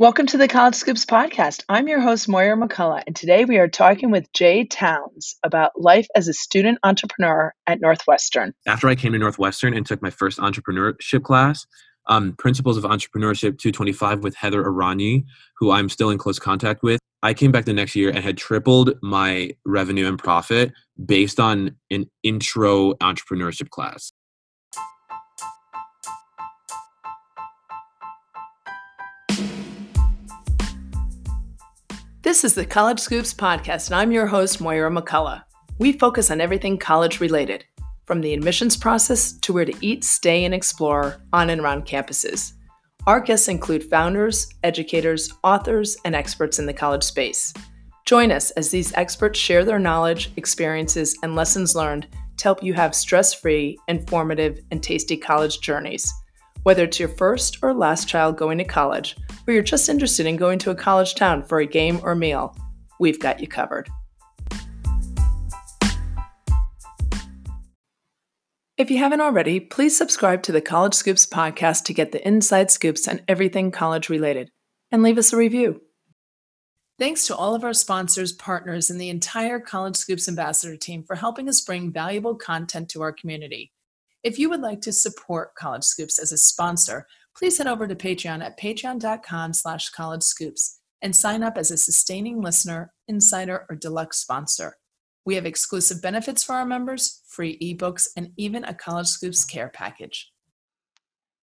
Welcome to the College Scoops podcast. I'm your host, Moira McCullough, and today we are talking with Jay Towns about life as a student entrepreneur at Northwestern. After I came to Northwestern and took my first entrepreneurship class, um, Principles of Entrepreneurship 225 with Heather Arani, who I'm still in close contact with, I came back the next year and had tripled my revenue and profit based on an intro entrepreneurship class. This is the College Scoops podcast, and I'm your host, Moira McCullough. We focus on everything college related, from the admissions process to where to eat, stay, and explore on and around campuses. Our guests include founders, educators, authors, and experts in the college space. Join us as these experts share their knowledge, experiences, and lessons learned to help you have stress free, informative, and tasty college journeys. Whether it's your first or last child going to college, or you're just interested in going to a college town for a game or meal, we've got you covered. If you haven't already, please subscribe to the College Scoops podcast to get the inside scoops on everything college related, and leave us a review. Thanks to all of our sponsors, partners, and the entire College Scoops ambassador team for helping us bring valuable content to our community. If you would like to support College Scoops as a sponsor, please head over to Patreon at patreon.com slash college scoops and sign up as a sustaining listener, insider, or deluxe sponsor. We have exclusive benefits for our members, free ebooks, and even a College Scoops care package.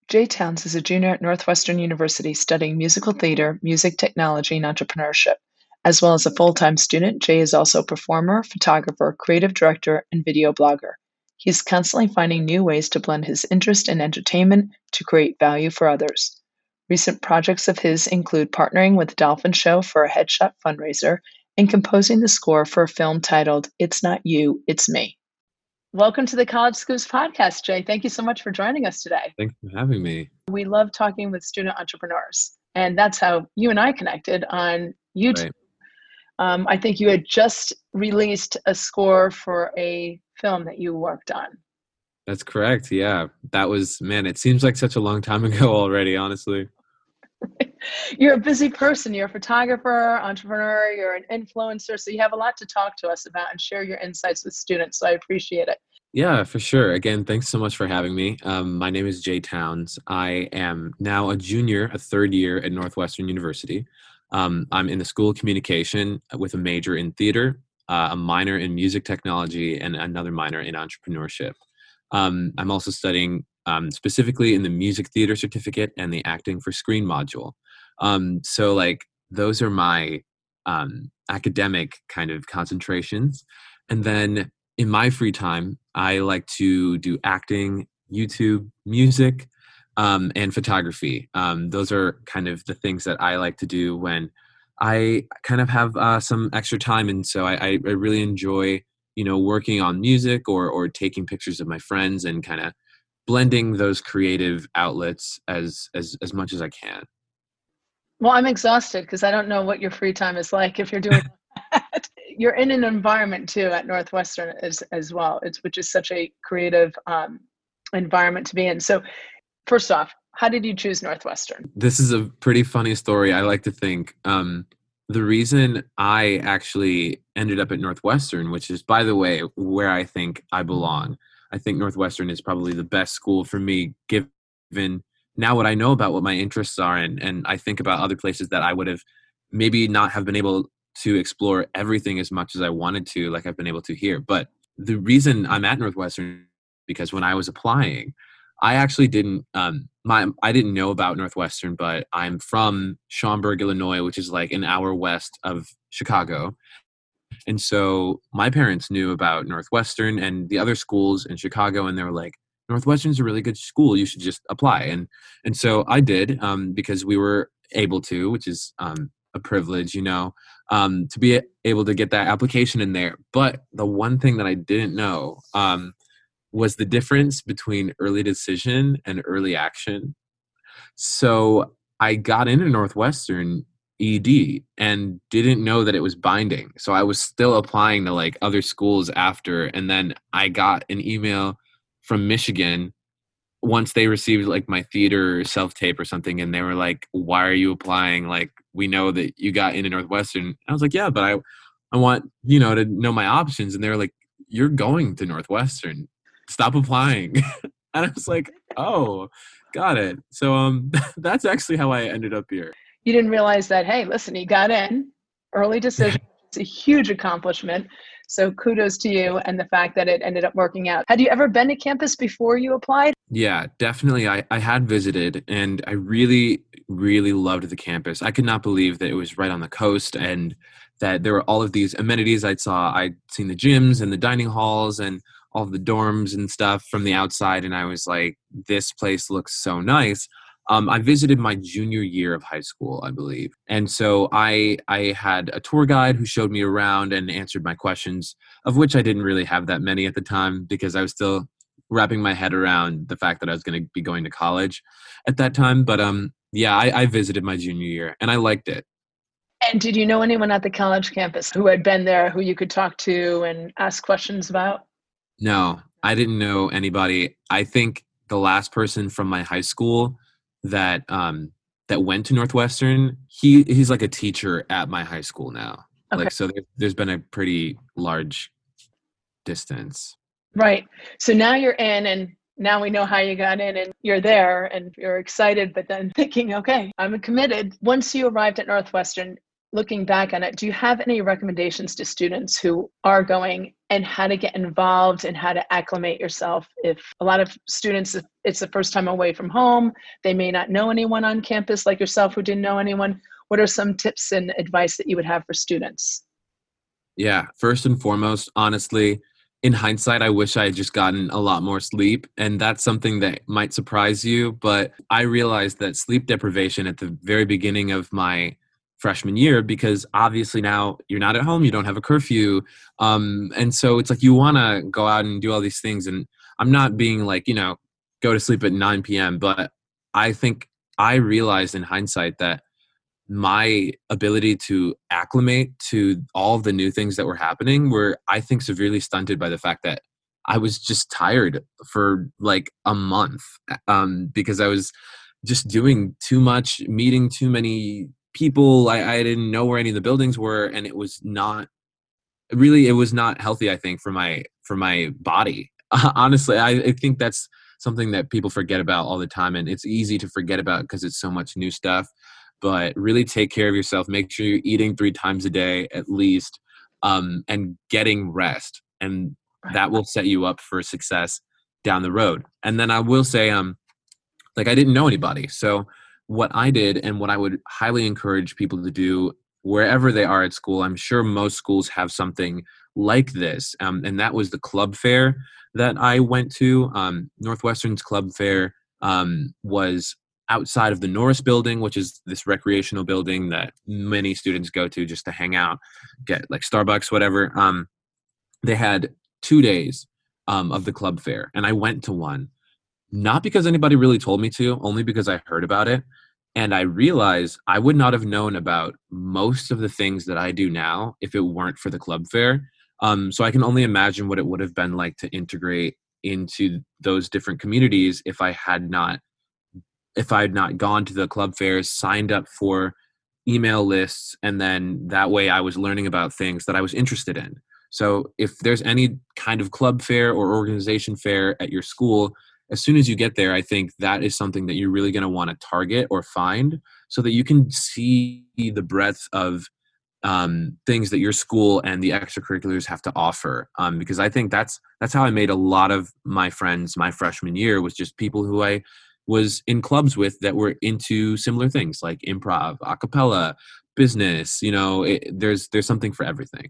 Jay Towns is a junior at Northwestern University studying musical theater, music technology, and entrepreneurship. As well as a full time student, Jay is also a performer, photographer, creative director, and video blogger. He is constantly finding new ways to blend his interest in entertainment to create value for others. Recent projects of his include partnering with Dolphin Show for a headshot fundraiser and composing the score for a film titled It's Not You, It's Me. Welcome to the College Scoops podcast, Jay. Thank you so much for joining us today. Thanks for having me. We love talking with student entrepreneurs, and that's how you and I connected on YouTube. Right. Um, I think you had just released a score for a film that you worked on. That's correct. Yeah. That was, man, it seems like such a long time ago already, honestly. you're a busy person. You're a photographer, entrepreneur, you're an influencer. So you have a lot to talk to us about and share your insights with students. So I appreciate it. Yeah, for sure. Again, thanks so much for having me. Um, my name is Jay Towns. I am now a junior, a third year at Northwestern University. Um, I'm in the School of Communication with a major in theater uh, a minor in music technology, and another minor in entrepreneurship. Um, I'm also studying um, specifically in the music theater certificate and the acting for screen module. Um, so, like, those are my um, academic kind of concentrations. And then in my free time, I like to do acting, YouTube, music, um, and photography. Um, those are kind of the things that I like to do when I kind of have uh, some extra time, and so I, I really enjoy you know working on music or or taking pictures of my friends and kind of blending those creative outlets as as as much as I can. Well, I'm exhausted because I don't know what your free time is like if you're doing that. You're in an environment too at Northwestern as as well. It's which is such a creative um, environment to be in. So, first off, how did you choose Northwestern? This is a pretty funny story. I like to think. Um, the reason I actually ended up at Northwestern, which is, by the way, where I think I belong. I think Northwestern is probably the best school for me, given now what I know about what my interests are, and and I think about other places that I would have maybe not have been able to explore everything as much as I wanted to, like I've been able to here. But the reason I'm at Northwestern because when I was applying, I actually didn't um my I didn't know about Northwestern, but I'm from Schaumburg, Illinois, which is like an hour west of Chicago. And so my parents knew about Northwestern and the other schools in Chicago, and they were like, Northwestern's a really good school. You should just apply. And and so I did um, because we were able to, which is um, a privilege, you know, um, to be able to get that application in there. But the one thing that I didn't know um, was the difference between early decision and early action. So I got into Northwestern ED and didn't know that it was binding. So I was still applying to like other schools after. And then I got an email from Michigan once they received like my theater self tape or something and they were like why are you applying like we know that you got into northwestern i was like yeah but i i want you know to know my options and they were like you're going to northwestern stop applying and i was like oh got it so um that's actually how i ended up here you didn't realize that hey listen you got in early decision it's a huge accomplishment so kudos to you and the fact that it ended up working out. Had you ever been to campus before you applied? Yeah, definitely. I, I had visited and I really, really loved the campus. I could not believe that it was right on the coast and that there were all of these amenities I saw. I'd seen the gyms and the dining halls and all the dorms and stuff from the outside. And I was like, this place looks so nice. Um, I visited my junior year of high school, I believe, and so I I had a tour guide who showed me around and answered my questions, of which I didn't really have that many at the time because I was still wrapping my head around the fact that I was going to be going to college at that time. But um, yeah, I, I visited my junior year and I liked it. And did you know anyone at the college campus who had been there who you could talk to and ask questions about? No, I didn't know anybody. I think the last person from my high school that um that went to Northwestern, he he's like a teacher at my high school now. Okay. Like so there, there's been a pretty large distance. Right. So now you're in and now we know how you got in and you're there and you're excited but then thinking okay i'm committed once you arrived at northwestern looking back on it, do you have any recommendations to students who are going and how to get involved and how to acclimate yourself? If a lot of students, it's the first time away from home, they may not know anyone on campus like yourself who didn't know anyone. What are some tips and advice that you would have for students? Yeah, first and foremost, honestly, in hindsight, I wish I had just gotten a lot more sleep. And that's something that might surprise you. But I realized that sleep deprivation at the very beginning of my freshman year because obviously now you're not at home you don't have a curfew um, and so it's like you want to go out and do all these things and i'm not being like you know go to sleep at 9 p.m but i think i realized in hindsight that my ability to acclimate to all the new things that were happening were i think severely stunted by the fact that i was just tired for like a month um, because i was just doing too much meeting too many people I, I didn't know where any of the buildings were and it was not really it was not healthy i think for my for my body. Honestly I, I think that's something that people forget about all the time and it's easy to forget about because it's so much new stuff but really take care of yourself. Make sure you're eating three times a day at least um, and getting rest and that will set you up for success down the road. And then i will say um like i didn't know anybody so what I did and what I would highly encourage people to do wherever they are at school. I'm sure most schools have something like this, um, and that was the club fair that I went to. Um, Northwestern's club fair um, was outside of the Norris building, which is this recreational building that many students go to just to hang out, get like Starbucks, whatever. Um, they had two days um, of the club fair, and I went to one not because anybody really told me to, only because I heard about it. And I realized I would not have known about most of the things that I do now if it weren't for the club fair. Um, so I can only imagine what it would have been like to integrate into those different communities if I had not if I had not gone to the club fairs, signed up for email lists, and then that way I was learning about things that I was interested in. So if there's any kind of club fair or organization fair at your school, as soon as you get there, I think that is something that you're really going to want to target or find so that you can see the breadth of um, things that your school and the extracurriculars have to offer. Um, because I think that's that's how I made a lot of my friends my freshman year was just people who I was in clubs with that were into similar things like improv, acapella, business. You know, it, there's there's something for everything.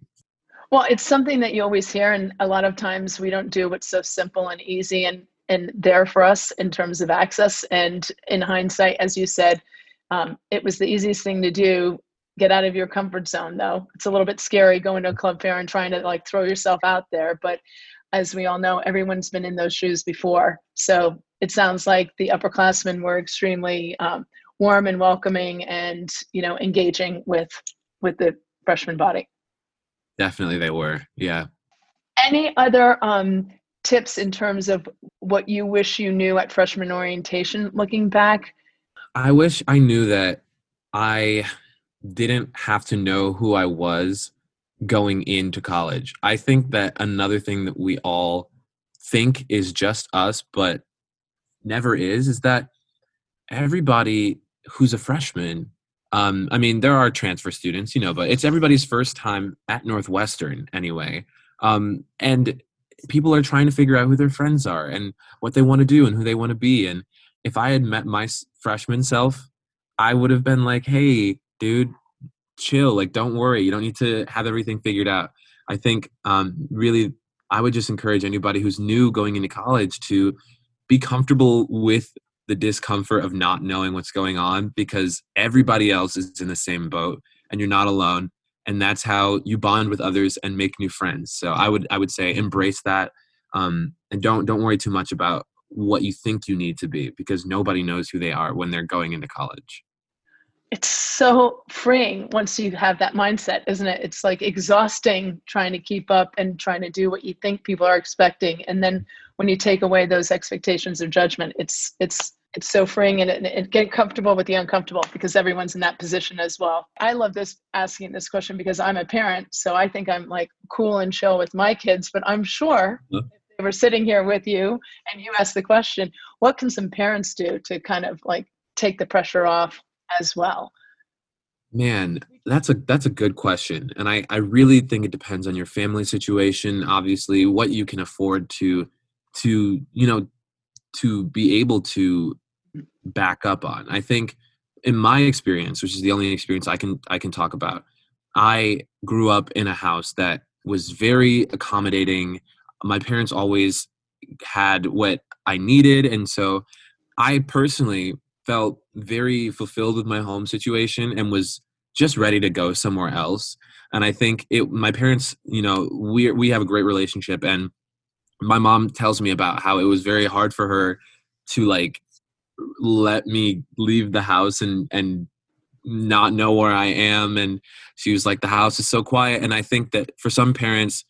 Well, it's something that you always hear, and a lot of times we don't do what's so simple and easy. And and there for us in terms of access. And in hindsight, as you said, um, it was the easiest thing to do. Get out of your comfort zone, though. It's a little bit scary going to a club fair and trying to like throw yourself out there. But as we all know, everyone's been in those shoes before. So it sounds like the upperclassmen were extremely um, warm and welcoming, and you know, engaging with with the freshman body. Definitely, they were. Yeah. Any other um, tips in terms of what you wish you knew at freshman orientation looking back? I wish I knew that I didn't have to know who I was going into college. I think that another thing that we all think is just us, but never is, is that everybody who's a freshman, um, I mean, there are transfer students, you know, but it's everybody's first time at Northwestern anyway. Um, and people are trying to figure out who their friends are and what they want to do and who they want to be. And if I had met my freshman self, I would have been like, hey, dude, chill. Like, don't worry. You don't need to have everything figured out. I think um, really, I would just encourage anybody who's new going into college to be comfortable with the discomfort of not knowing what's going on because everybody else is in the same boat and you're not alone and that's how you bond with others and make new friends. So i would i would say embrace that um, and don't don't worry too much about what you think you need to be because nobody knows who they are when they're going into college. It's so freeing once you have that mindset isn't it? It's like exhausting trying to keep up and trying to do what you think people are expecting and then when you take away those expectations of judgment it's it's it's so freeing and, and, get comfortable with the uncomfortable because everyone's in that position as well. I love this asking this question because I'm a parent, so I think I'm like cool and chill with my kids, but I'm sure if they were sitting here with you and you asked the question, what can some parents do to kind of like take the pressure off as well? Man, that's a that's a good question. And I, I really think it depends on your family situation, obviously, what you can afford to to, you know, to be able to back up on. I think in my experience, which is the only experience I can I can talk about, I grew up in a house that was very accommodating. My parents always had what I needed and so I personally felt very fulfilled with my home situation and was just ready to go somewhere else. And I think it my parents, you know, we we have a great relationship and my mom tells me about how it was very hard for her to like let me leave the house and and not know where I am. And she was like the house is so quiet. And I think that for some parents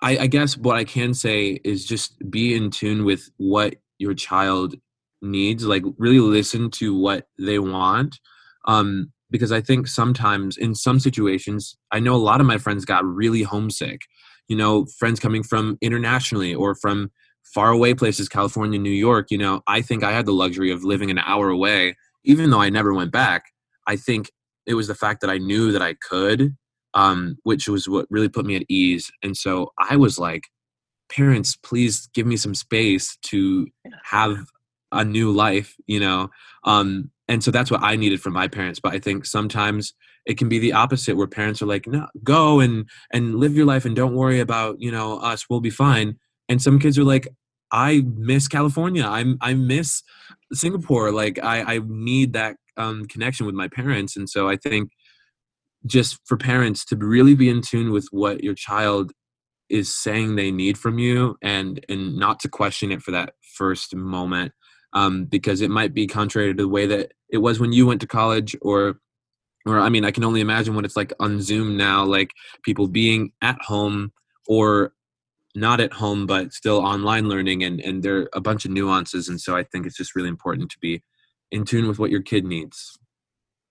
I, I guess what I can say is just be in tune with what your child needs like really listen to what they want. Um because I think sometimes in some situations I know a lot of my friends got really homesick you know friends coming from internationally or from far away places california new york you know i think i had the luxury of living an hour away even though i never went back. I think it was the fact that i knew that i could um, which was what really put me at ease. And so i was like parents please give me some space to have a new life you know? Um, and so that's what i needed from my parents. But i think sometimes it can be the opposite where parents are like no go and and live your life and don't worry about you know us. We'll be fine and some kids are like i miss california. I i miss singapore. Like i i need that um, connection with my parents. And so i think just for parents to really be in tune with what your child is saying they need from you and and not to question it for that first moment um, because it might be contrary to the way that it was when you went to college or or I mean, I can only imagine what it's like on Zoom now, like people being at home or not at home, but still online learning, and and there are a bunch of nuances, and so I think it's just really important to be in tune with what your kid needs.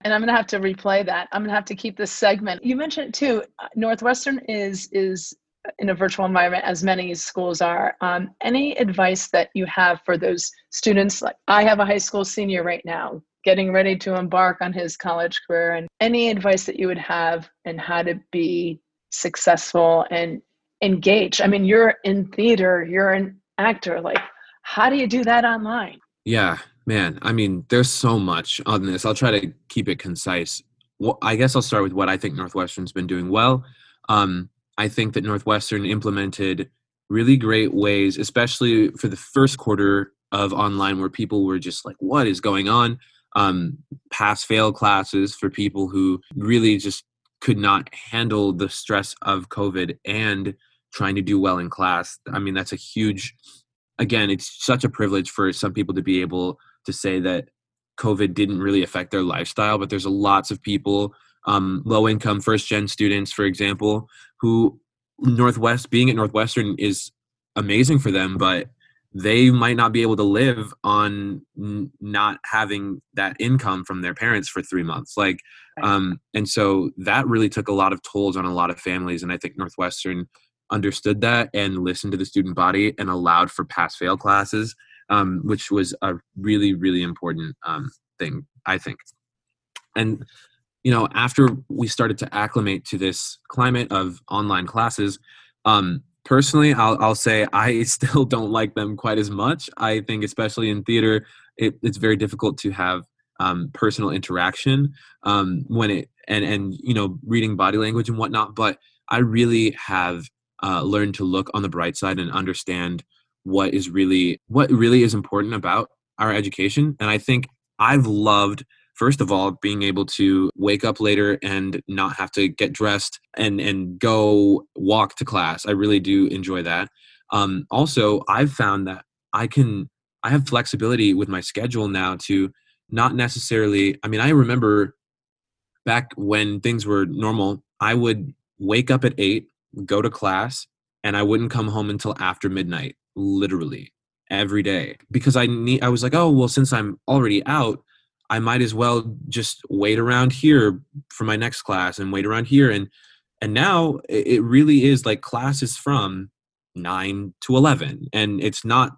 And I'm gonna have to replay that. I'm gonna have to keep this segment. You mentioned too, uh, Northwestern is is in a virtual environment as many schools are. Um, any advice that you have for those students? Like I have a high school senior right now getting ready to embark on his college career and any advice that you would have and how to be successful and engaged i mean you're in theater you're an actor like how do you do that online? Yeah man i mean there's so much on this. I'll try to keep it concise. Well, i guess i'll start with what i think northwestern's been doing well. Um, i think that northwestern implemented really great ways especially for the first quarter of online where people were just like what is going on? Um, pass fail classes for people who really just could not handle the stress of COVID and trying to do well in class. I mean, that's a huge, again, it's such a privilege for some people to be able to say that COVID didn't really affect their lifestyle, but there's a lots of people, um, low income first gen students, for example, who Northwest, being at Northwestern is amazing for them, but they might not be able to live on n- not having that income from their parents for three months like um, and so that really took a lot of tolls on a lot of families and i think northwestern understood that and listened to the student body and allowed for pass fail classes um, which was a really really important um, thing i think. And you know after we started to acclimate to this climate of online classes um, personally I'll, I'll say i still don't like them quite as much. I think especially in theater it, it's very difficult to have um, personal interaction um, when it and and you know reading body language and whatnot but i really have uh, learned to look on the bright side and understand what is really what really is important about our education. And i think i've loved first of all being able to wake up later and not have to get dressed and and go walk to class. I really do enjoy that. Um, also i've found that i can i have flexibility with my schedule now to not necessarily i mean i remember back when things were normal i would wake up at 8 go to class and i wouldn't come home until after midnight literally every day because i need i was like oh well since i'm already out I might as well just wait around here for my next class and wait around here and and now it really is like classes from 9 to 11 and it's not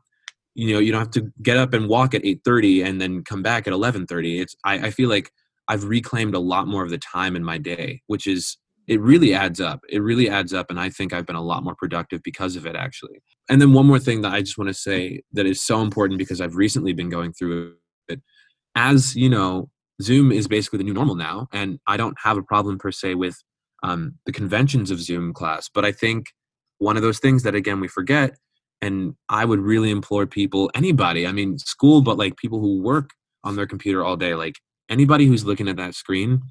you know you don't have to get up and walk at 8.30 and then come back at 11.30 it's I, I feel like i've reclaimed a lot more of the time in my day which is it really adds up. It really adds up and i think i've been a lot more productive because of it actually. And then one more thing that i just want to say that is so important because i've recently been going through it. As you know zoom is basically the new normal now and i don't have a problem per se with um, the conventions of zoom class but i think one of those things that again we forget and i would really implore people anybody i mean school but like people who work on their computer all day like anybody who's looking at that screen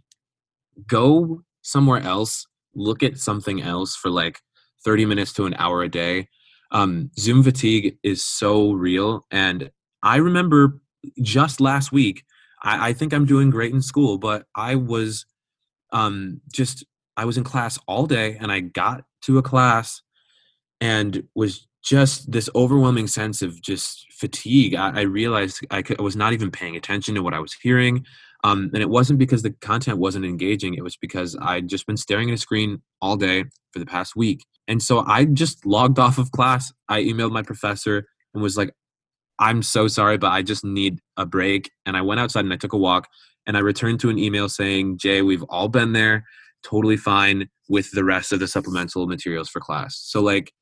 go somewhere else look at something else for like 30 minutes to an hour a day um, zoom fatigue is so real and i remember just last week, I, I think I'm doing great in school, but I was um, just I was in class all day, and I got to a class and was just this overwhelming sense of just fatigue. I, I realized I, could, I, was not even paying attention to what I was hearing. Um, and it wasn't because the content wasn't engaging. It was because I'd just been staring at a screen all day for the past week. And so I just logged off of class. I emailed my professor and was like, I'm so sorry, but I just need a break. And I went outside and I took a walk and I returned to an email saying, Jay, we've all been there, totally fine with the rest of the supplemental materials for class. So, like,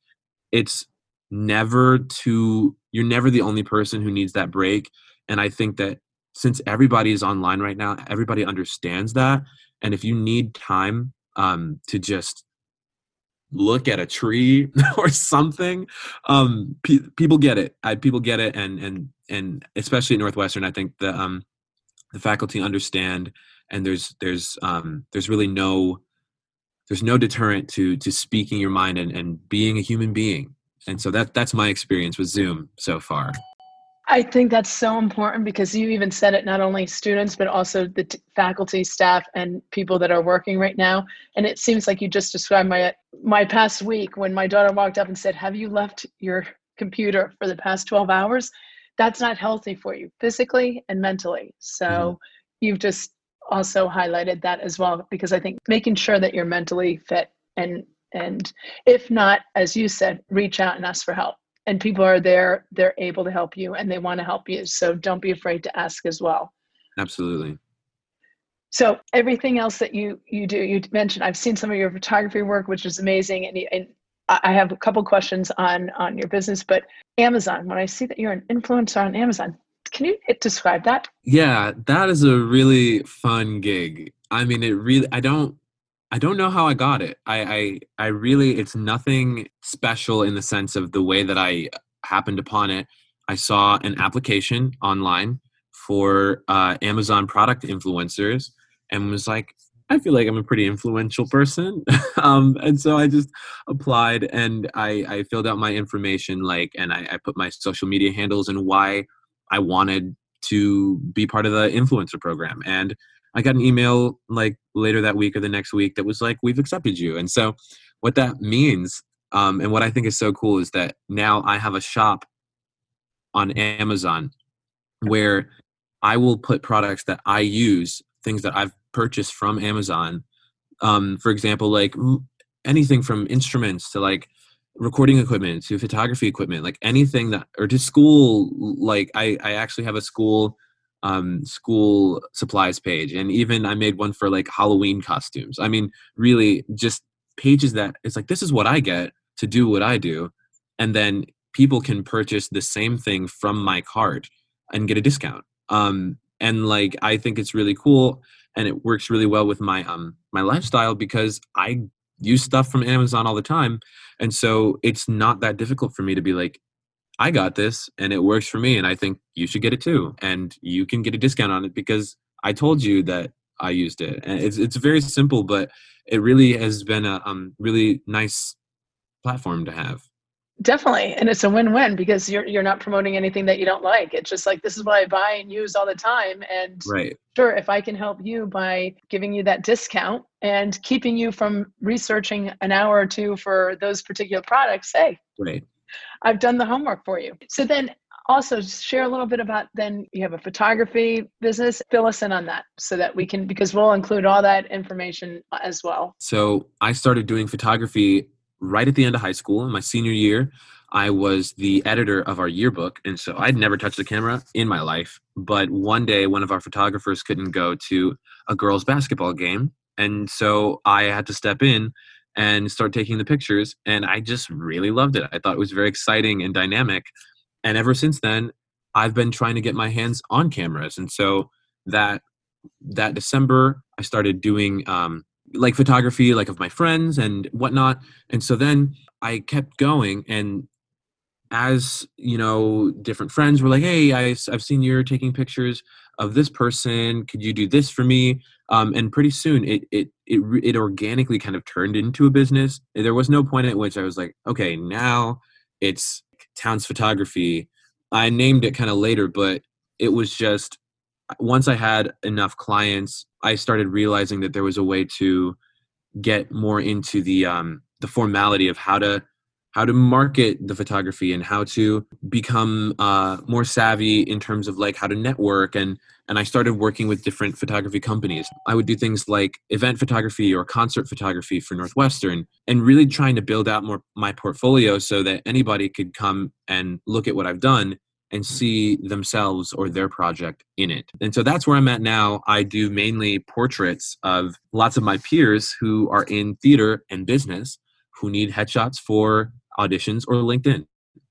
it's never too, you're never the only person who needs that break. And I think that since everybody is online right now, everybody understands that. And if you need time um, to just look at a tree or something um pe- people get it I, people get it and and and especially at northwestern i think the um the faculty understand and there's there's um there's really no there's no deterrent to to speaking your mind and and being a human being and so that that's my experience with zoom so far I think that's so important because you even said it not only students, but also the t- faculty, staff, and people that are working right now. And it seems like you just described my my past week when my daughter walked up and said, Have you left your computer for the past 12 hours? That's not healthy for you physically and mentally. So mm-hmm. you've just also highlighted that as well because I think making sure that you're mentally fit and and if not, as you said, reach out and ask for help and people are there they're able to help you and they want to help you so don't be afraid to ask as well. Absolutely. So everything else that you you do you mentioned i've seen some of your photography work which is amazing and, and i have a couple questions on on your business but amazon when i see that you're an influencer on amazon can you describe that? Yeah that is a really fun gig. I mean it really i don't I don't know how I got it. I, I I really it's nothing special in the sense of the way that I happened upon it. I saw an application online for uh, Amazon product influencers and was like, I feel like I'm a pretty influential person. um, and so I just applied and I, I filled out my information, like, and I, I put my social media handles and why I wanted to be part of the influencer program. And I got an email like later that week or the next week that was like, we've accepted you. And so what that means Um, and what I think is so cool is that now I have a shop on Amazon where I will put products that I use, things that I've purchased from Amazon. Um, for example, like anything from instruments to like recording equipment to photography equipment, like anything that, or to school. Like I, I actually have a school um, school supplies page, and even I made one for like Halloween costumes. I mean, really, just pages that it's like this is what I get to do what I do, and then people can purchase the same thing from my cart and get a discount. Um, and like I think it's really cool, and it works really well with my um my lifestyle because I use stuff from Amazon all the time, and so it's not that difficult for me to be like, I got this and it works for me and I think you should get it too and you can get a discount on it because I told you that I used it. And it's it's very simple but it really has been a um, really nice platform to have. Definitely. And it's a win-win because you're you're not promoting anything that you don't like. It's just like this is what I buy and use all the time and right. sure if I can help you by giving you that discount and keeping you from researching an hour or two for those particular products, hey. Right. I've done the homework for you. So then also share a little bit about then you have a photography business. Fill us in on that so that we can because we'll include all that information as well. So i started doing photography right at the end of high school. In my senior year i was the editor of our yearbook. And so i'd never touched a camera in my life. But one day one of our photographers couldn't go to a girls basketball game. And so i had to step in and start taking the pictures. And I just really loved it. I thought it was very exciting and dynamic. And ever since then, I've been trying to get my hands on cameras. And so that that December, I started doing um, like photography, like of my friends and whatnot. And so then I kept going. And as you know, different friends were like, "Hey, I, I've seen you're taking pictures of this person. Could you do this for me?" Um, and pretty soon, it it it it organically kind of turned into a business. There was no point at which I was like, okay, now it's Towns Photography. I named it kind of later, but it was just once I had enough clients, I started realizing that there was a way to get more into the um, the formality of how to how to market the photography and how to become uh, more savvy in terms of like how to network and and I started working with different photography companies. I would do things like event photography or concert photography for Northwestern and really trying to build out more my portfolio so that anybody could come and look at what I've done and see themselves or their project in it. And so that's where I'm at now. I do mainly portraits of lots of my peers who are in theater and business who need headshots for auditions or LinkedIn.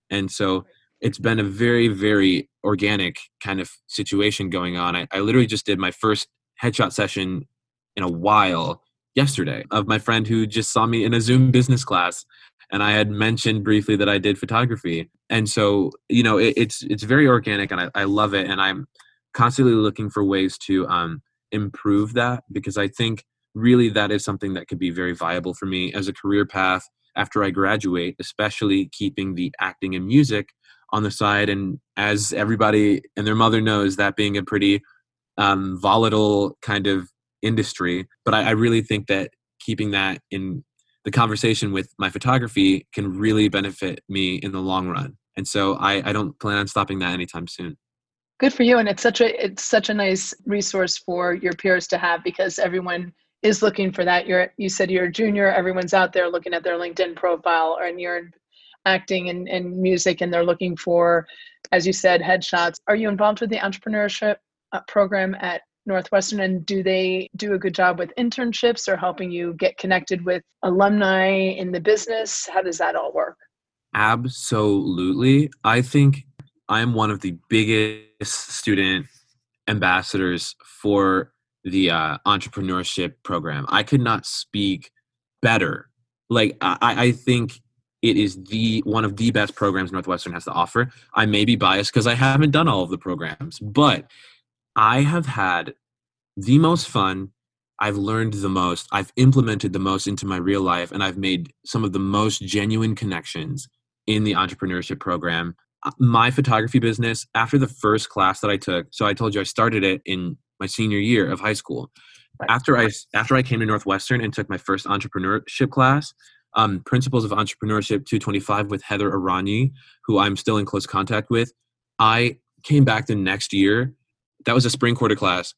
And so it's been a very, very organic kind of situation going on. I, I literally just did my first headshot session in a while yesterday of my friend who just saw me in a Zoom business class and I had mentioned briefly that I did photography. And so, you know, it, it's it's very organic and I, I love it. And I'm constantly looking for ways to um, improve that because I think really that is something that could be very viable for me as a career path after I graduate, especially keeping the acting and music on the side. And as everybody and their mother knows, that being a pretty um, volatile kind of industry. But I, I really think that keeping that in the conversation with my photography can really benefit me in the long run. And so I, I don't plan on stopping that anytime soon good for you and it's such a it's such a nice resource for your peers to have because everyone is looking for that. You're you said you're a junior everyone's out there looking at their linkedin profile and you're acting and, and music and they're looking for as you said headshots. Are you involved with the entrepreneurship uh, program at northwestern and do they do a good job with internships or helping you get connected with alumni in the business? How does that all work? Absolutely. I think i'm one of the biggest student ambassadors for the uh, entrepreneurship program i could not speak better like I, I think it is the one of the best programs Northwestern has to offer. I may be biased because I haven't done all of the programs, but I have had the most fun. I've learned the most. I've implemented the most into my real life, and I've made some of the most genuine connections in the entrepreneurship program. Uh, my photography business, after the first class that I took, so I told you I started it in my senior year of high school. After I after I came to Northwestern and took my first entrepreneurship class, um, Principles of Entrepreneurship 225 with Heather Arani, who I'm still in close contact with. I came back the next year. That was a spring quarter class.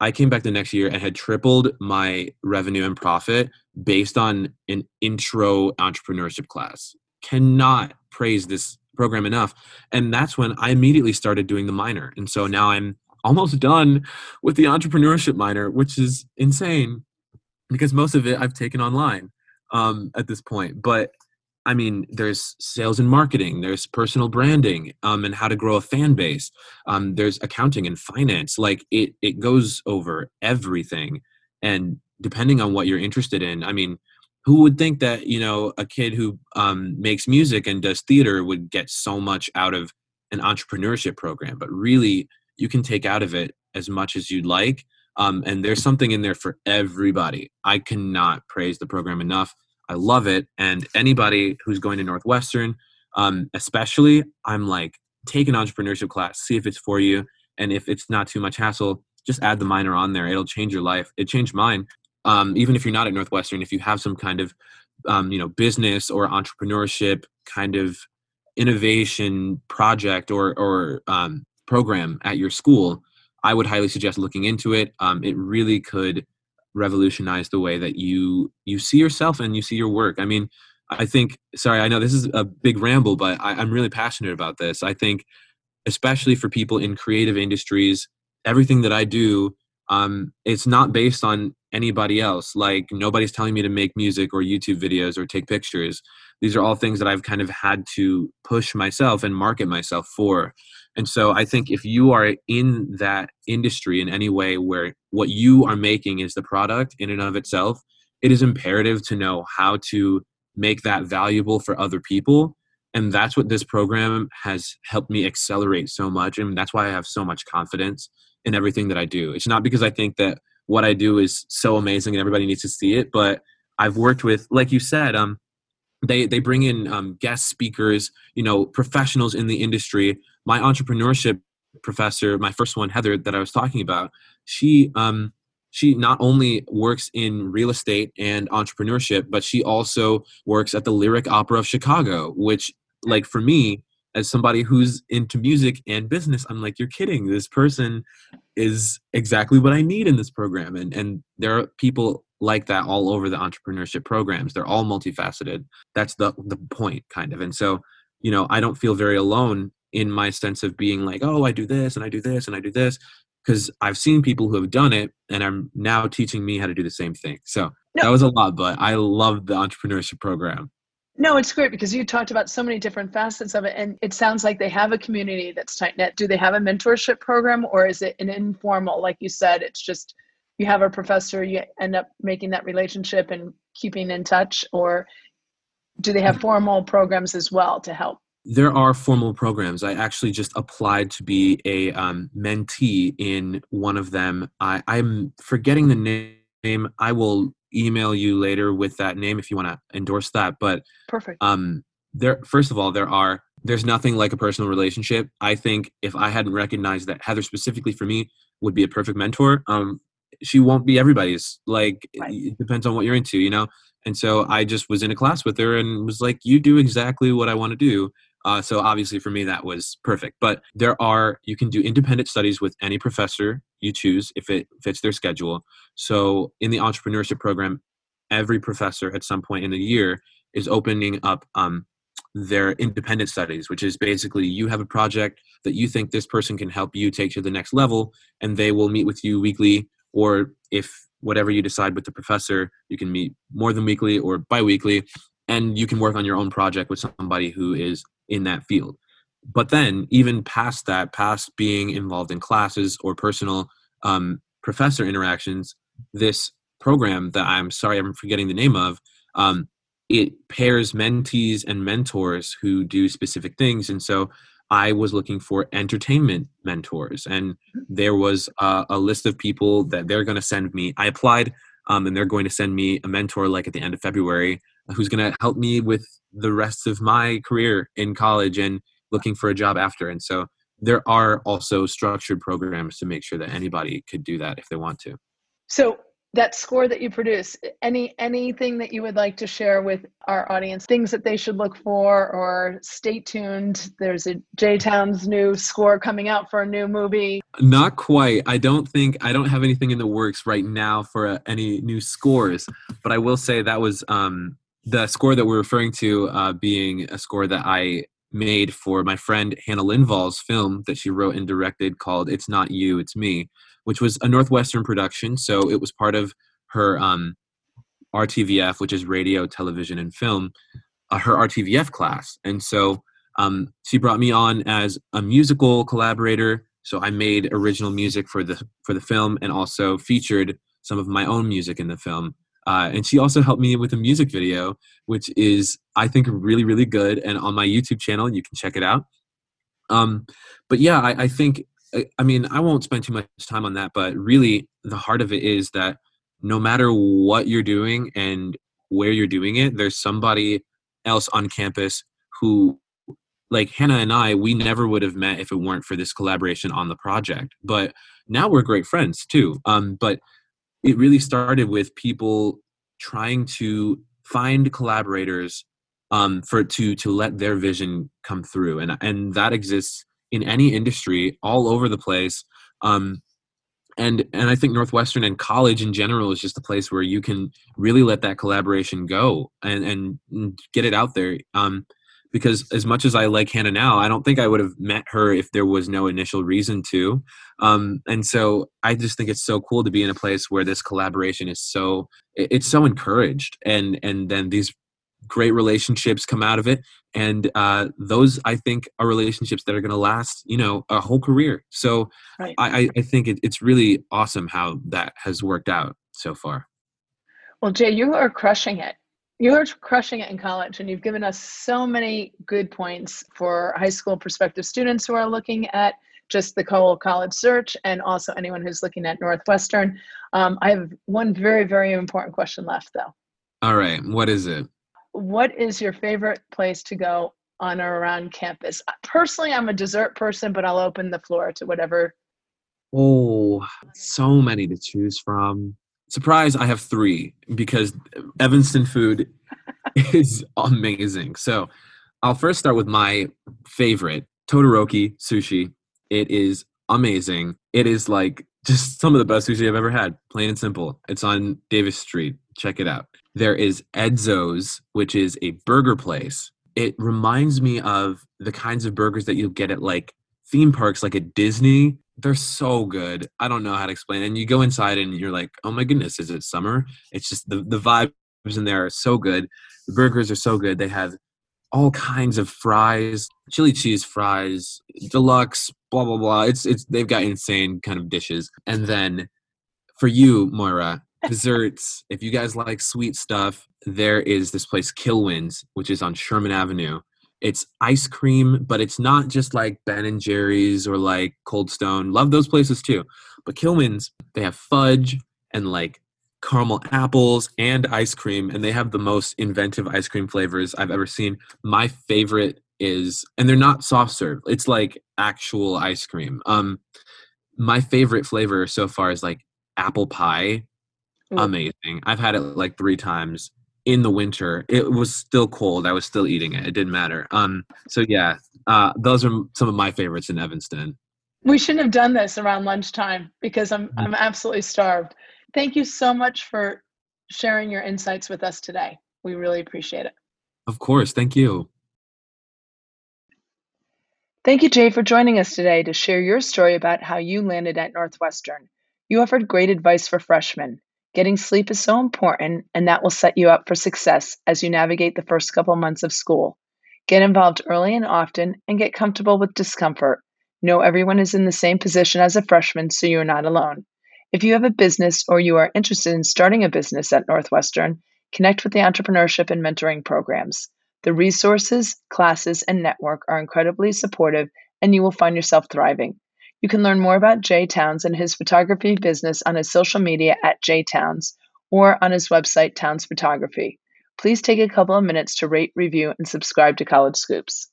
I came back the next year and had tripled my revenue and profit based on an intro entrepreneurship class. Cannot praise this program enough. And that's when I immediately started doing the minor. And so now I'm almost done with the entrepreneurship minor, which is insane because most of it I've taken online um, at this point. But I mean, there's sales and marketing, there's personal branding, um, and how to grow a fan base. Um, there's accounting and finance. Like it, it goes over everything. And depending on what you're interested in, I mean, who would think that you know a kid who um, makes music and does theater would get so much out of an entrepreneurship program? But really, you can take out of it as much as you'd like. Um, and there's something in there for everybody. I cannot praise the program enough. I love it. And anybody who's going to Northwestern, um, especially, I'm like, take an entrepreneurship class, see if it's for you. And if it's not too much hassle, just add the minor on there. It'll change your life. It changed mine. Um, even if you're not at Northwestern, if you have some kind of, um, you know, business or entrepreneurship kind of innovation project or, or um, program at your school, I would highly suggest looking into it. Um, it really could revolutionize the way that you you see yourself and you see your work. I mean, I think. Sorry, I know this is a big ramble, but I, I'm really passionate about this. I think, especially for people in creative industries, everything that I do, um, it's not based on anybody else. Like nobody's telling me to make music or YouTube videos or take pictures. These are all things that I've kind of had to push myself and market myself for. And so I think if you are in that industry in any way where what you are making is the product in and of itself, it is imperative to know how to make that valuable for other people. And that's what this program has helped me accelerate so much. And that's why I have so much confidence in everything that I do. It's not because I think that what I do is so amazing and everybody needs to see it, but I've worked with, like you said, um, they they bring in um, guest speakers, you know, professionals in the industry my entrepreneurship professor, my first one, Heather, that I was talking about, she um, she not only works in real estate and entrepreneurship, but she also works at the Lyric Opera of Chicago, which, like for me, as somebody who's into music and business, I'm like, you're kidding. This person is exactly what I need in this program. And and there are people like that all over the entrepreneurship programs. They're all multifaceted. That's the the point, kind of. And so, you know, I don't feel very alone in my sense of being like, oh, I do this and I do this and I do this, because I've seen people who have done it and I'm now teaching me how to do the same thing. So no. that was a lot, but I love the entrepreneurship program. No, it's great because you talked about so many different facets of it. And it sounds like they have a community that's tight knit. Do they have a mentorship program or is it an informal? Like you said, it's just you have a professor, you end up making that relationship and keeping in touch, or do they have mm. formal programs as well to help? There are formal programs. I actually just applied to be a um, mentee in one of them. I, I'm forgetting the name. I will email you later with that name if you want to endorse that. But perfect. Um, there. First of all, there are. There's nothing like a personal relationship. I think if I hadn't recognized that Heather specifically for me would be a perfect mentor, um, she won't be everybody's. Like right. it depends on what you're into, you know. And so I just was in a class with her and was like, "You do exactly what I want to do." Uh, so obviously for me that was perfect. But there are you can do independent studies with any professor you choose if it fits their schedule. So in the entrepreneurship program, every professor at some point in the year is opening up um, their independent studies, which is basically you have a project that you think this person can help you take to the next level, and they will meet with you weekly, or if whatever you decide with the professor, you can meet more than weekly or biweekly, and you can work on your own project with somebody who is in that field. But then, even past that, past being involved in classes or personal um, professor interactions, this program that I'm sorry I'm forgetting the name of, um, it pairs mentees and mentors who do specific things. And so I was looking for entertainment mentors, and there was a, a list of people that they're going to send me. I applied, um, and they're going to send me a mentor like at the end of February who's going to help me with the rest of my career in college and looking for a job after. And so there are also structured programs to make sure that anybody could do that if they want to. So that score that you produce any anything that you would like to share with our audience things that they should look for or stay tuned there's a j town's new score coming out for a new movie not quite i don't think i don't have anything in the works right now for uh, any new scores but i will say that was um the score that we're referring to uh, being a score that i made for my friend hannah Linval's film that she wrote and directed called it's not you it's me which was a Northwestern production. So it was part of her um, RTVF, which is radio, television, and film, uh, her RTVF class. And so um, she brought me on as a musical collaborator. So I made original music for the for the film and also featured some of my own music in the film. Uh, and she also helped me with a music video, which is I think really really good. And on my YouTube channel, you can check it out. Um, but yeah, I, I think I mean, I won't spend too much time on that, but really the heart of it is that no matter what you're doing and where you're doing it, there's somebody else on campus who, like Hannah and I, we never would have met if it weren't for this collaboration on the project. But now we're great friends too. Um, but it really started with people trying to find collaborators um, for to to let their vision come through, and and that exists in any industry all over the place. Um, and and I think Northwestern and college in general is just a place where you can really let that collaboration go and and get it out there. Um, because as much as I like Hannah now, I don't think I would have met her if there was no initial reason to. Um, and so I just think it's so cool to be in a place where this collaboration is so it's so encouraged, and and then these great relationships come out of it and uh, those i think are relationships that are going to last you know a whole career so right. I, I think it, it's really awesome how that has worked out so far well jay you are crushing it you are crushing it in college and you've given us so many good points for high school prospective students who are looking at just the whole college search and also anyone who's looking at northwestern um, i have one very very important question left though all right what is it what is your favorite place to go on or around campus? Personally, I'm a dessert person, but I'll open the floor to whatever. Oh, so many to choose from. Surprise, I have three because Evanston food is amazing. So I'll first start with my favorite Todoroki sushi. It is amazing. It is like just some of the best sushi I've ever had, plain and simple. It's on Davis Street. Check it out. There is Edzo's, which is a burger place. It reminds me of the kinds of burgers that you'll get at like theme parks, like at Disney. They're so good. I don't know how to explain. It. And you go inside and you're like, oh my goodness, is it summer? It's just the, the vibes in there are so good. The burgers are so good. They have all kinds of fries, chili cheese fries, deluxe, blah blah blah. It's it's they've got insane kind of dishes. And then for you, Moira, desserts. if you guys like sweet stuff, there is this place Kilwins, which is on Sherman Avenue. It's ice cream, but it's not just like Ben and Jerry's or like Cold Stone. Love those places too. But Kilwins, they have fudge and like caramel apples and ice cream and they have the most inventive ice cream flavors i've ever seen my favorite is and they're not soft serve it's like actual ice cream um my favorite flavor so far is like apple pie mm. amazing i've had it like three times in the winter it was still cold i was still eating it it didn't matter um so yeah uh those are some of my favorites in evanston we shouldn't have done this around lunchtime because i'm mm. i'm absolutely starved Thank you so much for sharing your insights with us today. We really appreciate it. Of course. Thank you. Thank you, Jay, for joining us today to share your story about how you landed at Northwestern. You offered great advice for freshmen. Getting sleep is so important, and that will set you up for success as you navigate the first couple months of school. Get involved early and often, and get comfortable with discomfort. Know everyone is in the same position as a freshman, so you're not alone. If you have a business or you are interested in starting a business at Northwestern, connect with the entrepreneurship and mentoring programs. The resources, classes, and network are incredibly supportive, and you will find yourself thriving. You can learn more about Jay Towns and his photography business on his social media at Jay Towns or on his website, Towns Photography. Please take a couple of minutes to rate, review, and subscribe to College Scoops.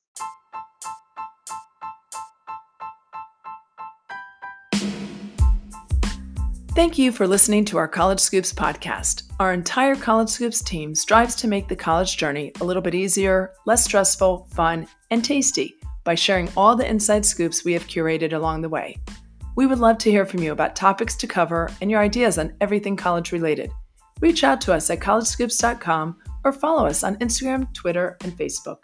Thank you for listening to our College Scoops podcast. Our entire College Scoops team strives to make the college journey a little bit easier, less stressful, fun, and tasty by sharing all the inside scoops we have curated along the way. We would love to hear from you about topics to cover and your ideas on everything college related. Reach out to us at collegescoops.com or follow us on Instagram, Twitter, and Facebook.